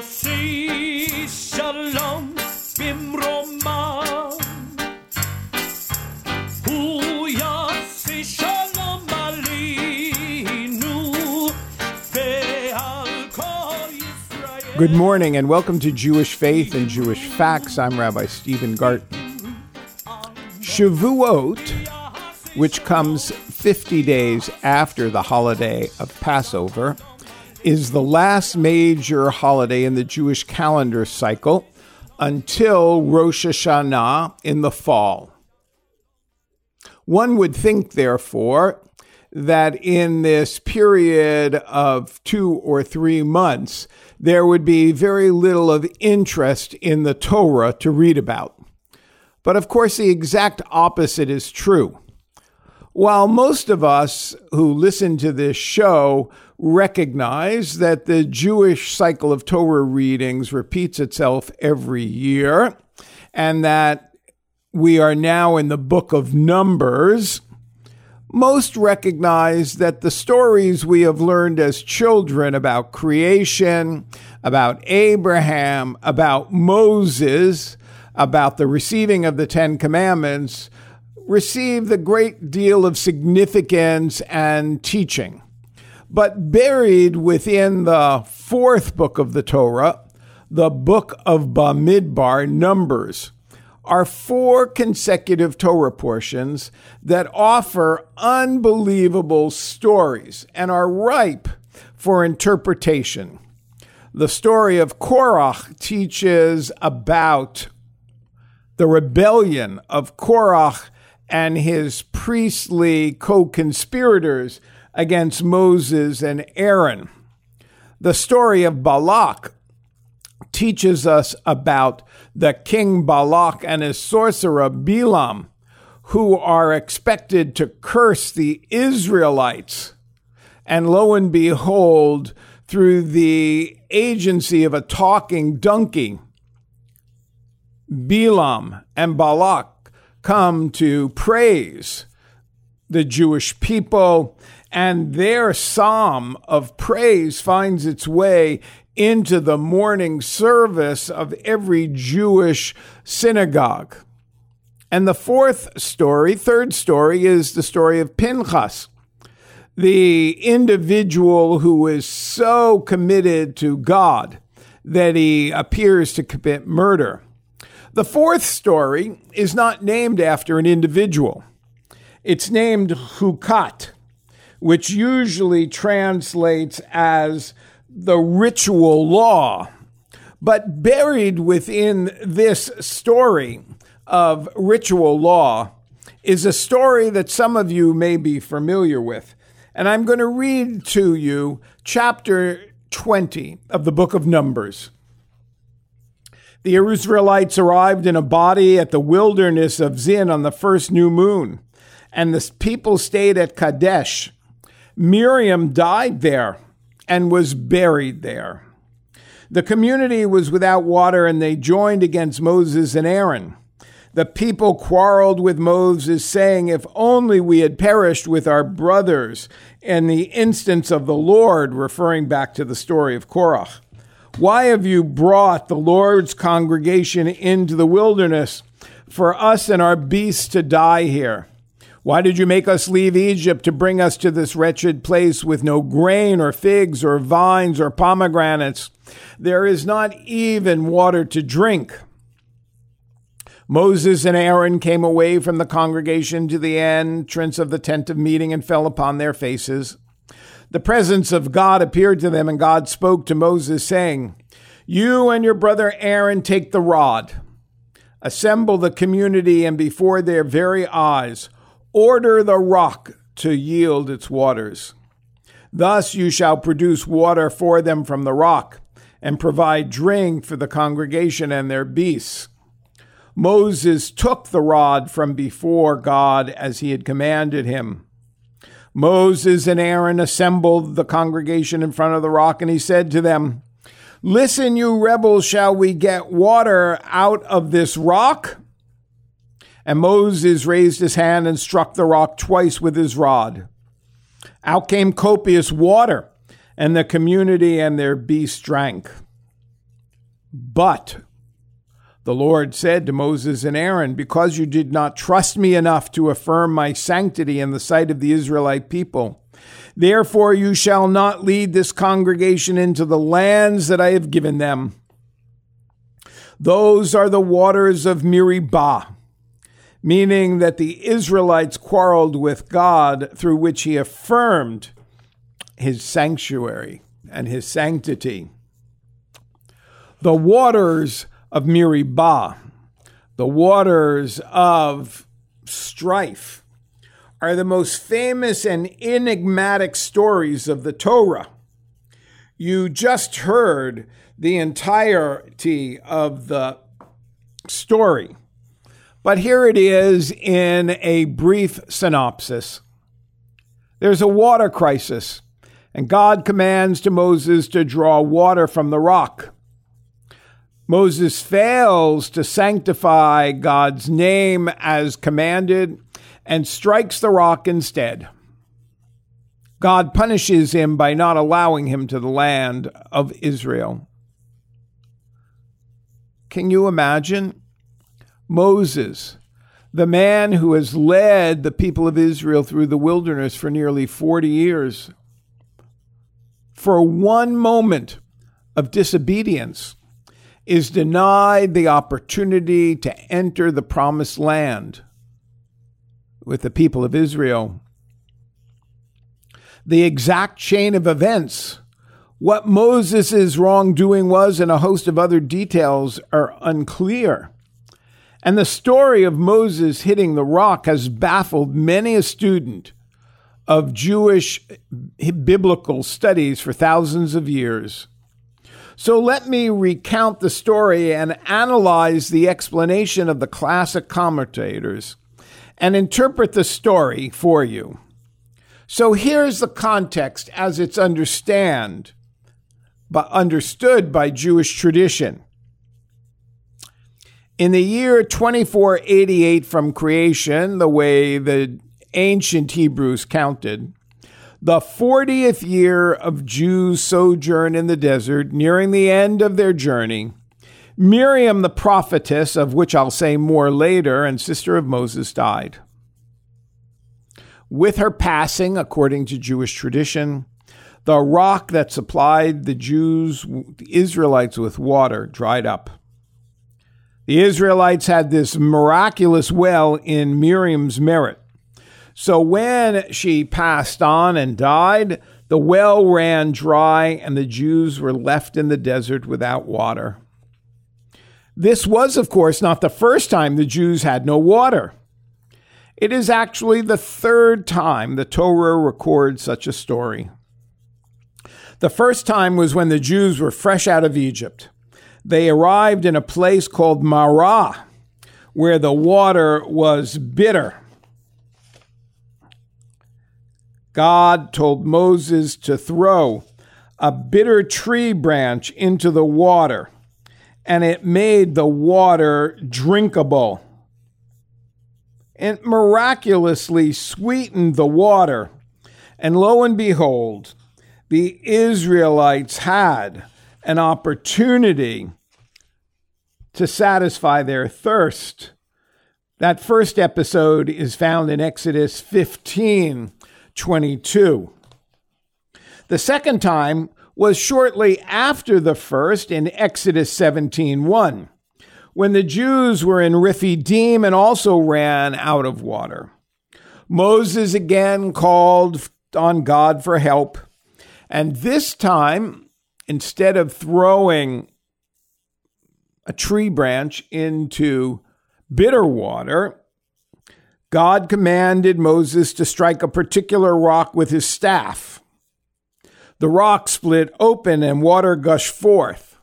יוסי שלום במרומה הוא יוסי שלום עלינו ועל כל ישראל Good morning and welcome to Jewish Faith and Jewish Facts. I'm Rabbi Stephen Garten. Shavuot, which comes 50 days after the holiday of Passover, is the last major holiday in the Jewish calendar cycle until Rosh Hashanah in the fall. One would think, therefore, that in this period of two or three months, there would be very little of interest in the Torah to read about. But of course, the exact opposite is true. While most of us who listen to this show recognize that the Jewish cycle of Torah readings repeats itself every year, and that we are now in the book of Numbers, most recognize that the stories we have learned as children about creation, about Abraham, about Moses, about the receiving of the Ten Commandments, receive a great deal of significance and teaching. But buried within the fourth book of the Torah, the book of Bamidbar, Numbers, are four consecutive Torah portions that offer unbelievable stories and are ripe for interpretation. The story of Korach teaches about the rebellion of Korach and his priestly co conspirators against Moses and Aaron. The story of Balak teaches us about the king Balak and his sorcerer Bilam, who are expected to curse the Israelites. And lo and behold, through the agency of a talking donkey, Bilam and Balak come to praise the Jewish people, and their psalm of praise finds its way into the morning service of every Jewish synagogue. And the fourth story, third story, is the story of Pinchas, the individual who is so committed to God that he appears to commit murder. The fourth story is not named after an individual. It's named Hukat, which usually translates as the ritual law. But buried within this story of ritual law is a story that some of you may be familiar with. And I'm going to read to you chapter 20 of the book of Numbers. The Israelites arrived in a body at the wilderness of Zin on the first new moon, and the people stayed at Kadesh. Miriam died there and was buried there. The community was without water, and they joined against Moses and Aaron. The people quarreled with Moses, saying, If only we had perished with our brothers in the instance of the Lord, referring back to the story of Korach. Why have you brought the Lord's congregation into the wilderness for us and our beasts to die here? Why did you make us leave Egypt to bring us to this wretched place with no grain or figs or vines or pomegranates? There is not even water to drink. Moses and Aaron came away from the congregation to the entrance of the tent of meeting and fell upon their faces. The presence of God appeared to them, and God spoke to Moses, saying, You and your brother Aaron take the rod, assemble the community, and before their very eyes, order the rock to yield its waters. Thus you shall produce water for them from the rock, and provide drink for the congregation and their beasts. Moses took the rod from before God as he had commanded him. Moses and Aaron assembled the congregation in front of the rock, and he said to them, Listen, you rebels, shall we get water out of this rock? And Moses raised his hand and struck the rock twice with his rod. Out came copious water, and the community and their beasts drank. But the Lord said to Moses and Aaron, Because you did not trust me enough to affirm my sanctity in the sight of the Israelite people, therefore you shall not lead this congregation into the lands that I have given them. Those are the waters of Meribah, meaning that the Israelites quarreled with God through which he affirmed his sanctuary and his sanctity. The waters of Meribah, the waters of strife, are the most famous and enigmatic stories of the Torah. You just heard the entirety of the story, but here it is in a brief synopsis. There's a water crisis, and God commands to Moses to draw water from the rock. Moses fails to sanctify God's name as commanded and strikes the rock instead. God punishes him by not allowing him to the land of Israel. Can you imagine? Moses, the man who has led the people of Israel through the wilderness for nearly 40 years, for one moment of disobedience, is denied the opportunity to enter the promised land with the people of Israel. The exact chain of events, what Moses' wrongdoing was, and a host of other details are unclear. And the story of Moses hitting the rock has baffled many a student of Jewish biblical studies for thousands of years. So let me recount the story and analyze the explanation of the classic commentators and interpret the story for you. So here's the context as it's understand, but understood by Jewish tradition. In the year 2488 from creation, the way the ancient Hebrews counted, the 40th year of Jews' sojourn in the desert, nearing the end of their journey, Miriam the prophetess, of which I'll say more later, and sister of Moses, died. With her passing, according to Jewish tradition, the rock that supplied the Jews, the Israelites, with water dried up. The Israelites had this miraculous well in Miriam's merit. So when she passed on and died, the well ran dry and the Jews were left in the desert without water. This was, of course, not the first time the Jews had no water. It is actually the third time the Torah records such a story. The first time was when the Jews were fresh out of Egypt. They arrived in a place called Marah, where the water was bitter. God told Moses to throw a bitter tree branch into the water, and it made the water drinkable. It miraculously sweetened the water, and lo and behold, the Israelites had an opportunity to satisfy their thirst. That first episode is found in Exodus 15 22. The second time was shortly after the first in Exodus 17:1, when the Jews were in Rephidim and also ran out of water. Moses again called on God for help, and this time instead of throwing a tree branch into bitter water, God commanded Moses to strike a particular rock with his staff. The rock split open and water gushed forth.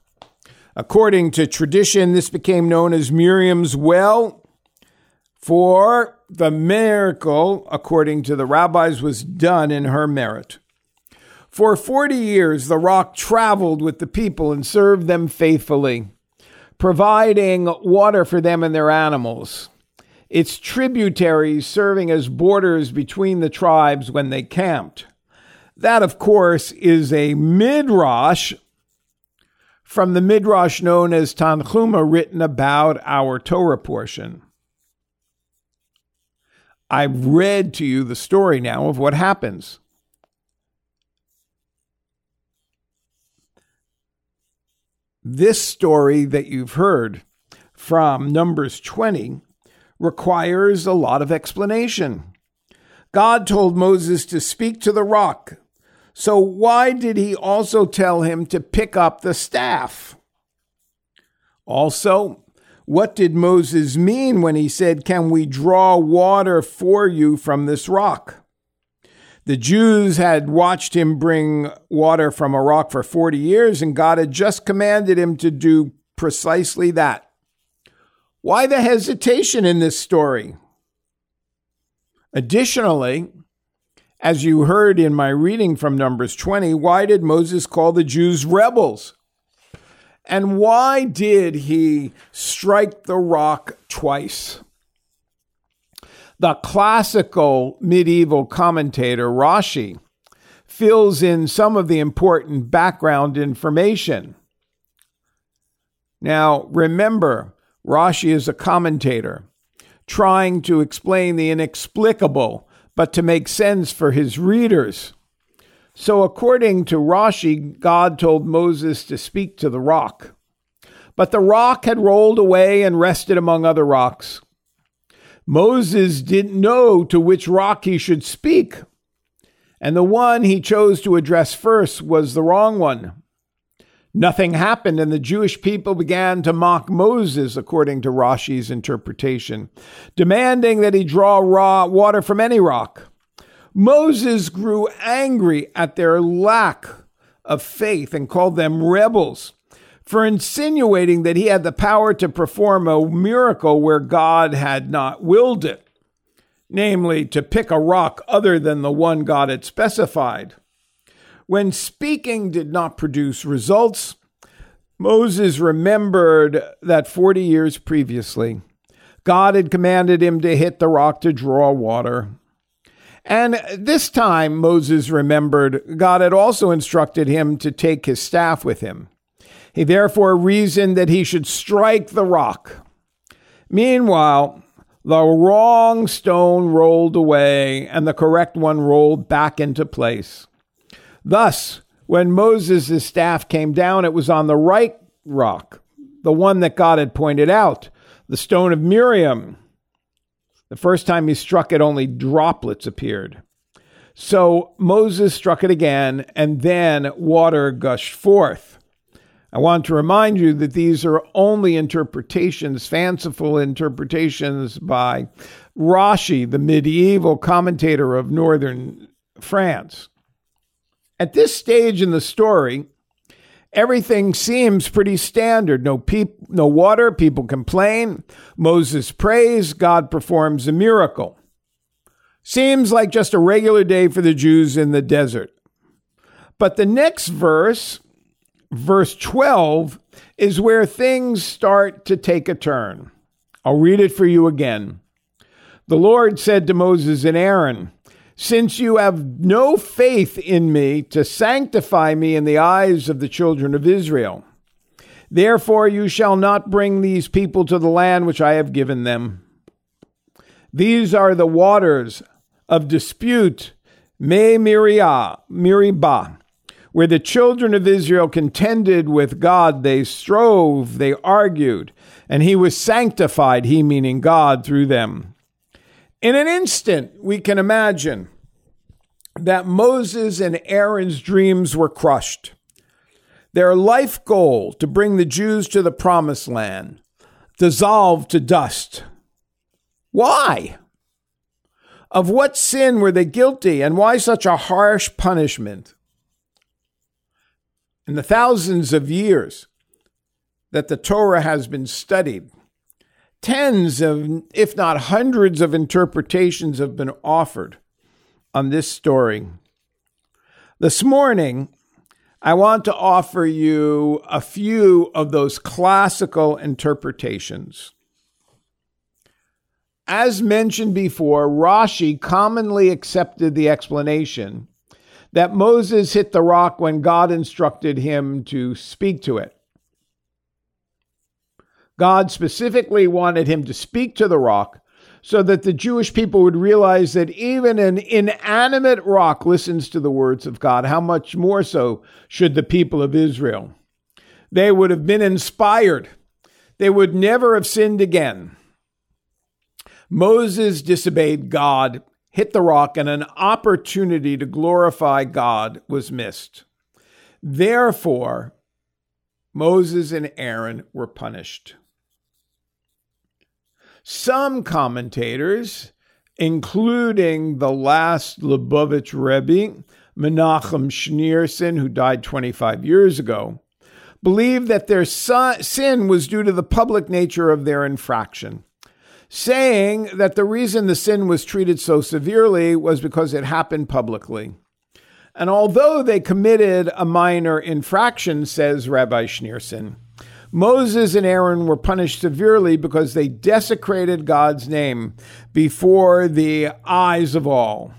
According to tradition, this became known as Miriam's well, for the miracle, according to the rabbis, was done in her merit. For 40 years, the rock traveled with the people and served them faithfully, providing water for them and their animals its tributaries serving as borders between the tribes when they camped. That, of course, is a midrash from the midrash known as Tanchuma, written about our Torah portion. I've read to you the story now of what happens. This story that you've heard from Numbers 20 requires a lot of explanation. God told Moses to speak to the rock. So, why did he also tell him to pick up the staff? Also, what did Moses mean when he said, Can we draw water for you from this rock? The Jews had watched him bring water from a rock for 40 years, and God had just commanded him to do precisely that. Why the hesitation in this story? Additionally, as you heard in my reading from Numbers 20, why did Moses call the Jews rebels? And why did he strike the rock twice? The classical medieval commentator Rashi fills in some of the important background information. Now, remember, Rashi is a commentator trying to explain the inexplicable, but to make sense for his readers. So, according to Rashi, God told Moses to speak to the rock. But the rock had rolled away and rested among other rocks. Moses didn't know to which rock he should speak, and the one he chose to address first was the wrong one. Nothing happened, and the Jewish people began to mock Moses, according to Rashi's interpretation, demanding that he draw raw water from any rock. Moses grew angry at their lack of faith and called them rebels for insinuating that he had the power to perform a miracle where God had not willed it, namely, to pick a rock other than the one God had specified. When speaking did not produce results, Moses remembered that 40 years previously, God had commanded him to hit the rock to draw water. And this time, Moses remembered God had also instructed him to take his staff with him. He therefore reasoned that he should strike the rock. Meanwhile, the wrong stone rolled away and the correct one rolled back into place. Thus, when Moses' staff came down, it was on the right rock, the one that God had pointed out, the stone of Miriam. The first time he struck it, only droplets appeared. So Moses struck it again, and then water gushed forth. I want to remind you that these are only interpretations, fanciful interpretations by Rashi, the medieval commentator of northern France. At this stage in the story, everything seems pretty standard. No peop- no water, people complain. Moses prays, God performs a miracle. Seems like just a regular day for the Jews in the desert. But the next verse, verse 12, is where things start to take a turn. I'll read it for you again. The Lord said to Moses and Aaron, since you have no faith in me to sanctify me in the eyes of the children of Israel. Therefore, you shall not bring these people to the land which I have given them. These are the waters of dispute, Me Miriah, Meribah, where the children of Israel contended with God. They strove, they argued, and he was sanctified, he meaning God, through them. In an instant, we can imagine that Moses and Aaron's dreams were crushed. Their life goal to bring the Jews to the promised land dissolved to dust. Why? Of what sin were they guilty, and why such a harsh punishment? In the thousands of years that the Torah has been studied, Tens of, if not hundreds of interpretations have been offered on this story. This morning, I want to offer you a few of those classical interpretations. As mentioned before, Rashi commonly accepted the explanation that Moses hit the rock when God instructed him to speak to it. God specifically wanted him to speak to the rock so that the Jewish people would realize that even an inanimate rock listens to the words of God. How much more so should the people of Israel? They would have been inspired. They would never have sinned again. Moses disobeyed God, hit the rock, and an opportunity to glorify God was missed. Therefore, Moses and Aaron were punished. Some commentators, including the last Lubavitch Rebbe, Menachem Schneerson, who died 25 years ago, believe that their sin was due to the public nature of their infraction, saying that the reason the sin was treated so severely was because it happened publicly. And although they committed a minor infraction, says Rabbi Schneerson, Moses and Aaron were punished severely because they desecrated God's name before the eyes of all.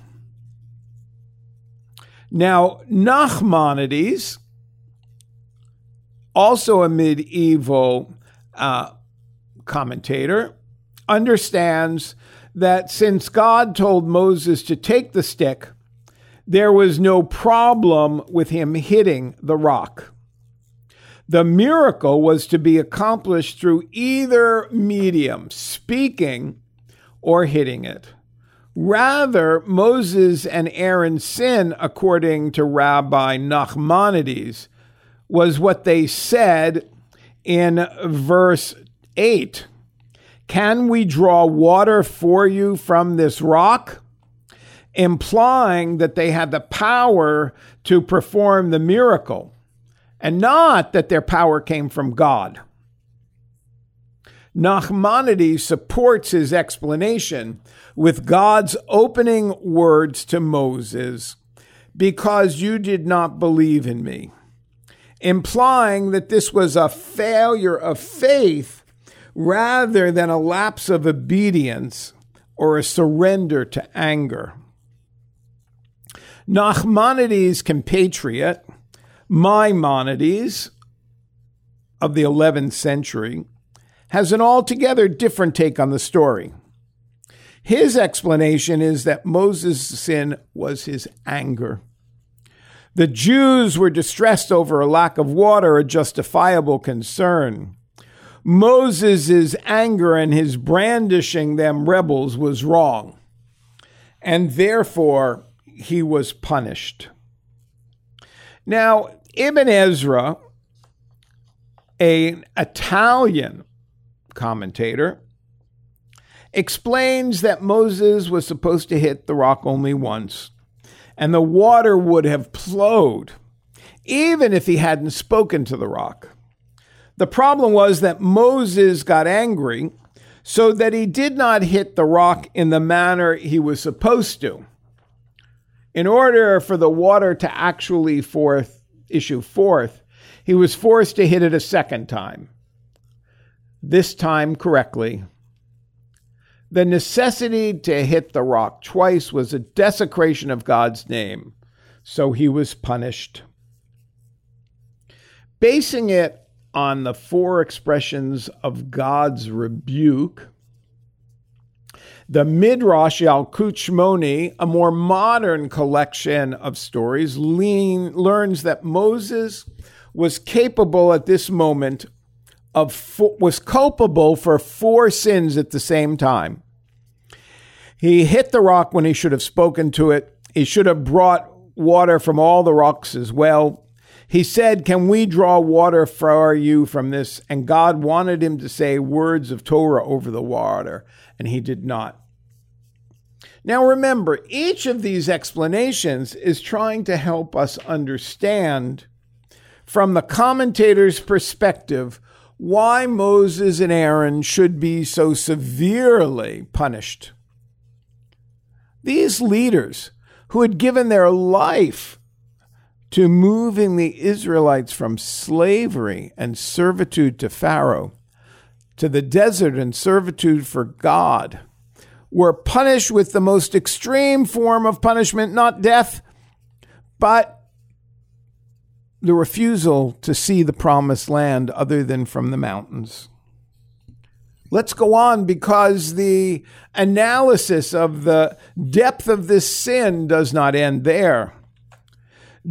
Now, Nachmanides, also a medieval uh, commentator, understands that since God told Moses to take the stick, there was no problem with him hitting the rock. The miracle was to be accomplished through either medium, speaking or hitting it. Rather, Moses and Aaron's sin, according to Rabbi Nachmanides, was what they said in verse 8 Can we draw water for you from this rock? Implying that they had the power to perform the miracle and not that their power came from God. Nachmanides supports his explanation with God's opening words to Moses, because you did not believe in me, implying that this was a failure of faith rather than a lapse of obedience or a surrender to anger. Nachmanides' compatriot, Maimonides of the 11th century has an altogether different take on the story. His explanation is that Moses' sin was his anger. The Jews were distressed over a lack of water, a justifiable concern. Moses' anger and his brandishing them rebels was wrong, and therefore he was punished. Now, Ibn Ezra, an Italian commentator, explains that Moses was supposed to hit the rock only once, and the water would have flowed, even if he hadn't spoken to the rock. The problem was that Moses got angry so that he did not hit the rock in the manner he was supposed to. In order for the water to actually forth issue forth, he was forced to hit it a second time, this time correctly. The necessity to hit the rock twice was a desecration of God's name, so he was punished. Basing it on the four expressions of God's rebuke, the Midrash Yalkut Shmoni, a more modern collection of stories, lean, learns that Moses was capable at this moment of was culpable for four sins at the same time. He hit the rock when he should have spoken to it. He should have brought water from all the rocks as well. He said, Can we draw water for you from this? And God wanted him to say words of Torah over the water, and he did not. Now remember, each of these explanations is trying to help us understand from the commentator's perspective why Moses and Aaron should be so severely punished. These leaders who had given their life to moving the Israelites from slavery and servitude to Pharaoh to the desert and servitude for God were punished with the most extreme form of punishment, not death, but the refusal to see the promised land other than from the mountains. Let's go on because the analysis of the depth of this sin does not end there.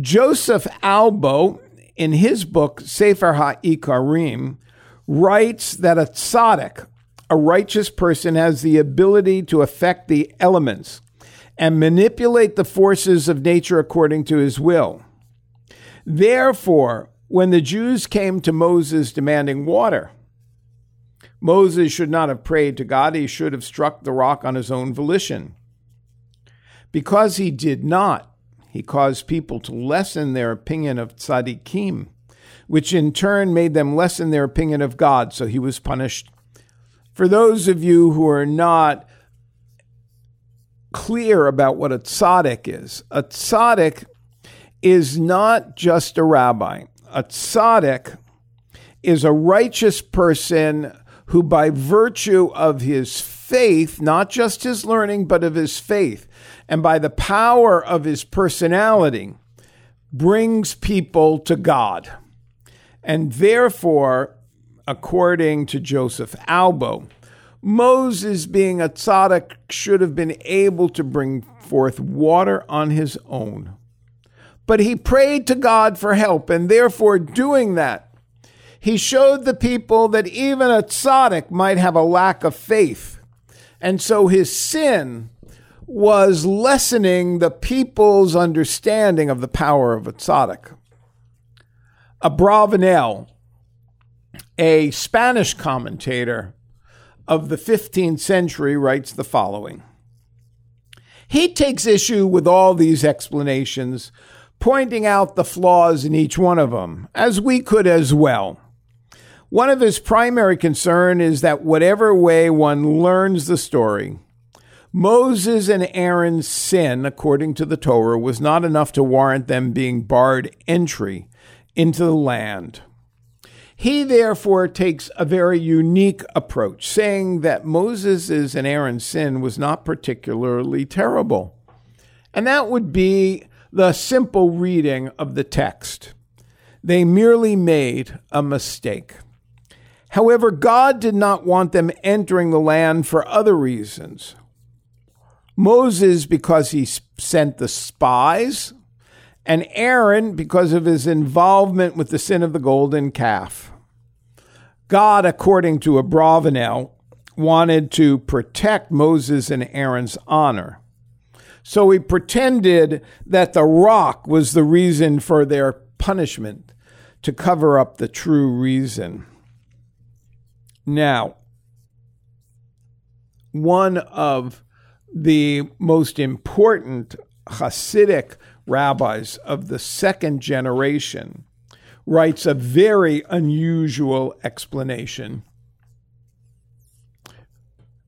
Joseph Albo, in his book Sefer HaIkarim, writes that a tzaddik, a righteous person, has the ability to affect the elements and manipulate the forces of nature according to his will. Therefore, when the Jews came to Moses demanding water, Moses should not have prayed to God, he should have struck the rock on his own volition. Because he did not, he caused people to lessen their opinion of tzaddikim, which in turn made them lessen their opinion of God, so he was punished. For those of you who are not clear about what a tzaddik is, a tzaddik is not just a rabbi. A tzaddik is a righteous person who, by virtue of his faith, not just his learning, but of his faith, and by the power of his personality, brings people to God. And therefore, according to Joseph Albo, Moses, being a tzaddik, should have been able to bring forth water on his own. But he prayed to God for help, and therefore, doing that, he showed the people that even a tzaddik might have a lack of faith. And so his sin was lessening the people's understanding of the power of a tzaddik. Abravanel, a Spanish commentator of the 15th century, writes the following. He takes issue with all these explanations, pointing out the flaws in each one of them, as we could as well. One of his primary concern is that whatever way one learns the story, Moses and Aaron's sin, according to the Torah, was not enough to warrant them being barred entry into the land. He therefore takes a very unique approach, saying that Moses' and Aaron's sin was not particularly terrible. And that would be the simple reading of the text. They merely made a mistake. However, God did not want them entering the land for other reasons. Moses, because he sent the spies, and Aaron, because of his involvement with the sin of the golden calf. God, according to Abravanel, wanted to protect Moses and Aaron's honor. So he pretended that the rock was the reason for their punishment to cover up the true reason. Now, one of the most important Hasidic rabbis of the second generation writes a very unusual explanation.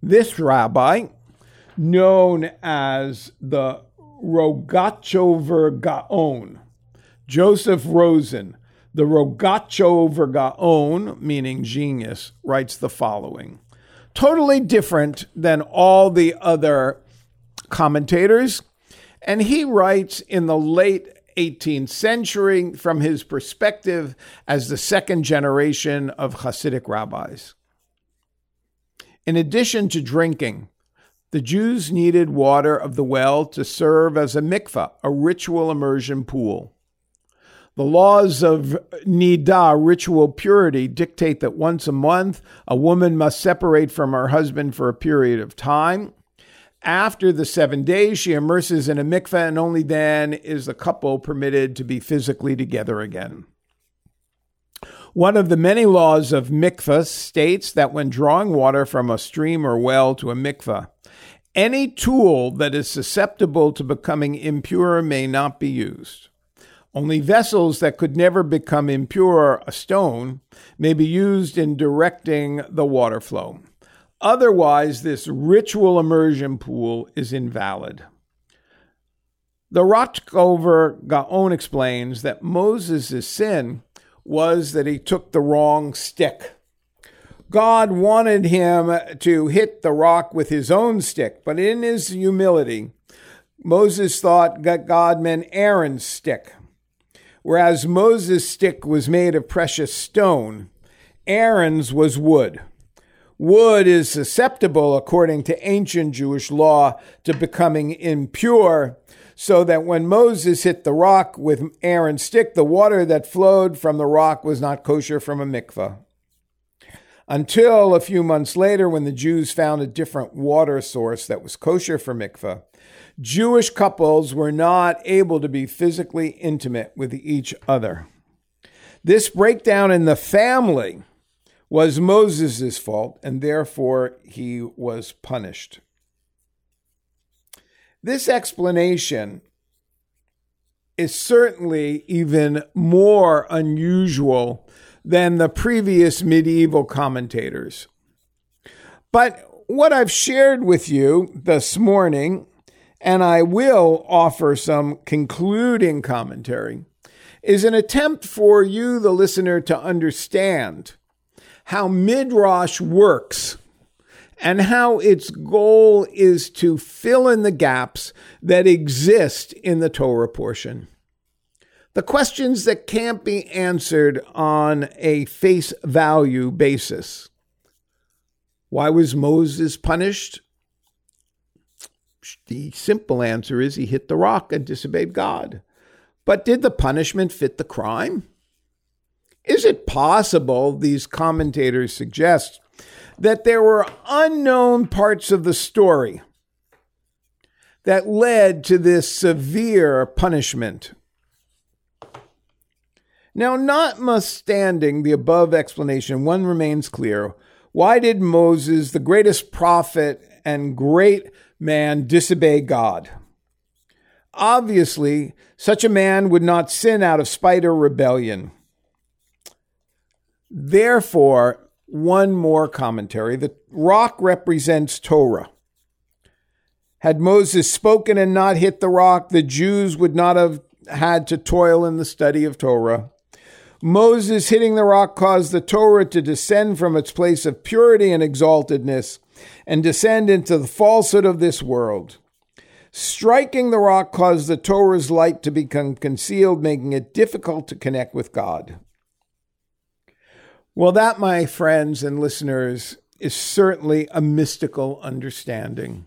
This rabbi, known as the Rogatchover Gaon, Joseph Rosen, the Rogatchover Gaon, meaning genius, writes the following totally different than all the other commentators. And he writes in the late 18th century from his perspective as the second generation of Hasidic rabbis. In addition to drinking, the Jews needed water of the well to serve as a mikvah, a ritual immersion pool. The laws of Nida, ritual purity, dictate that once a month a woman must separate from her husband for a period of time. After the seven days, she immerses in a mikveh, and only then is the couple permitted to be physically together again. One of the many laws of mikveh states that when drawing water from a stream or well to a mikveh, any tool that is susceptible to becoming impure may not be used. Only vessels that could never become impure, a stone, may be used in directing the water flow. Otherwise, this ritual immersion pool is invalid. The Rogatchover Gaon explains that Moses' sin was that he took the wrong stick. God wanted him to hit the rock with his own stick, but in his humility, Moses thought that God meant Aaron's stick. Whereas Moses' stick was made of precious stone, Aaron's was wood. Wood is susceptible, according to ancient Jewish law, to becoming impure, so that when Moses hit the rock with Aaron's stick, the water that flowed from the rock was not kosher from a mikvah. Until a few months later, when the Jews found a different water source that was kosher for mikveh, Jewish couples were not able to be physically intimate with each other. This breakdown in the family was Moses' fault, and therefore he was punished. This explanation is certainly even more unusual than the previous medieval commentators. But what I've shared with you this morning, and I will offer some concluding commentary, is an attempt for you, the listener, to understand how Midrash works and how its goal is to fill in the gaps that exist in the Torah portion. The questions that can't be answered on a face value basis. Why was Moses punished? The simple answer is he hit the rock and disobeyed God. But did the punishment fit the crime? Is it possible, these commentators suggest, that there were unknown parts of the story that led to this severe punishment? Now, notwithstanding the above explanation, one remains clear. Why did Moses, the greatest prophet and great man, disobey God? Obviously, such a man would not sin out of spite or rebellion. Therefore, one more commentary the rock represents Torah. Had Moses spoken and not hit the rock, the Jews would not have had to toil in the study of Torah. Moses hitting the rock caused the Torah to descend from its place of purity and exaltedness and descend into the falsehood of this world. Striking the rock caused the Torah's light to become concealed, making it difficult to connect with God. Well, that, my friends and listeners, is certainly a mystical understanding.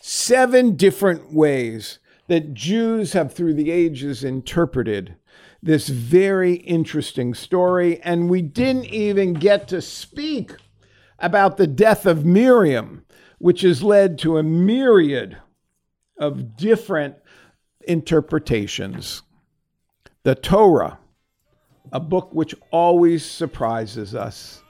Seven different ways that Jews have through the ages interpreted this very interesting story, and we didn't even get to speak about the death of Miriam, which has led to a myriad of different interpretations. The Torah a book which always surprises us.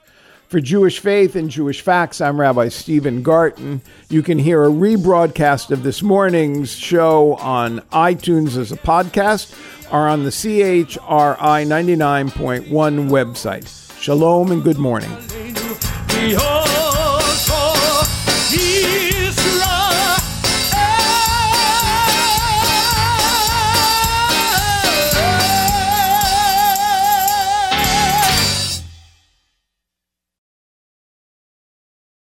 For Jewish Faith and Jewish Facts, I'm Rabbi Stephen Garten. You can hear a rebroadcast of this morning's show on iTunes as a podcast or on the CHRI 99.1 website. Shalom and good morning hold.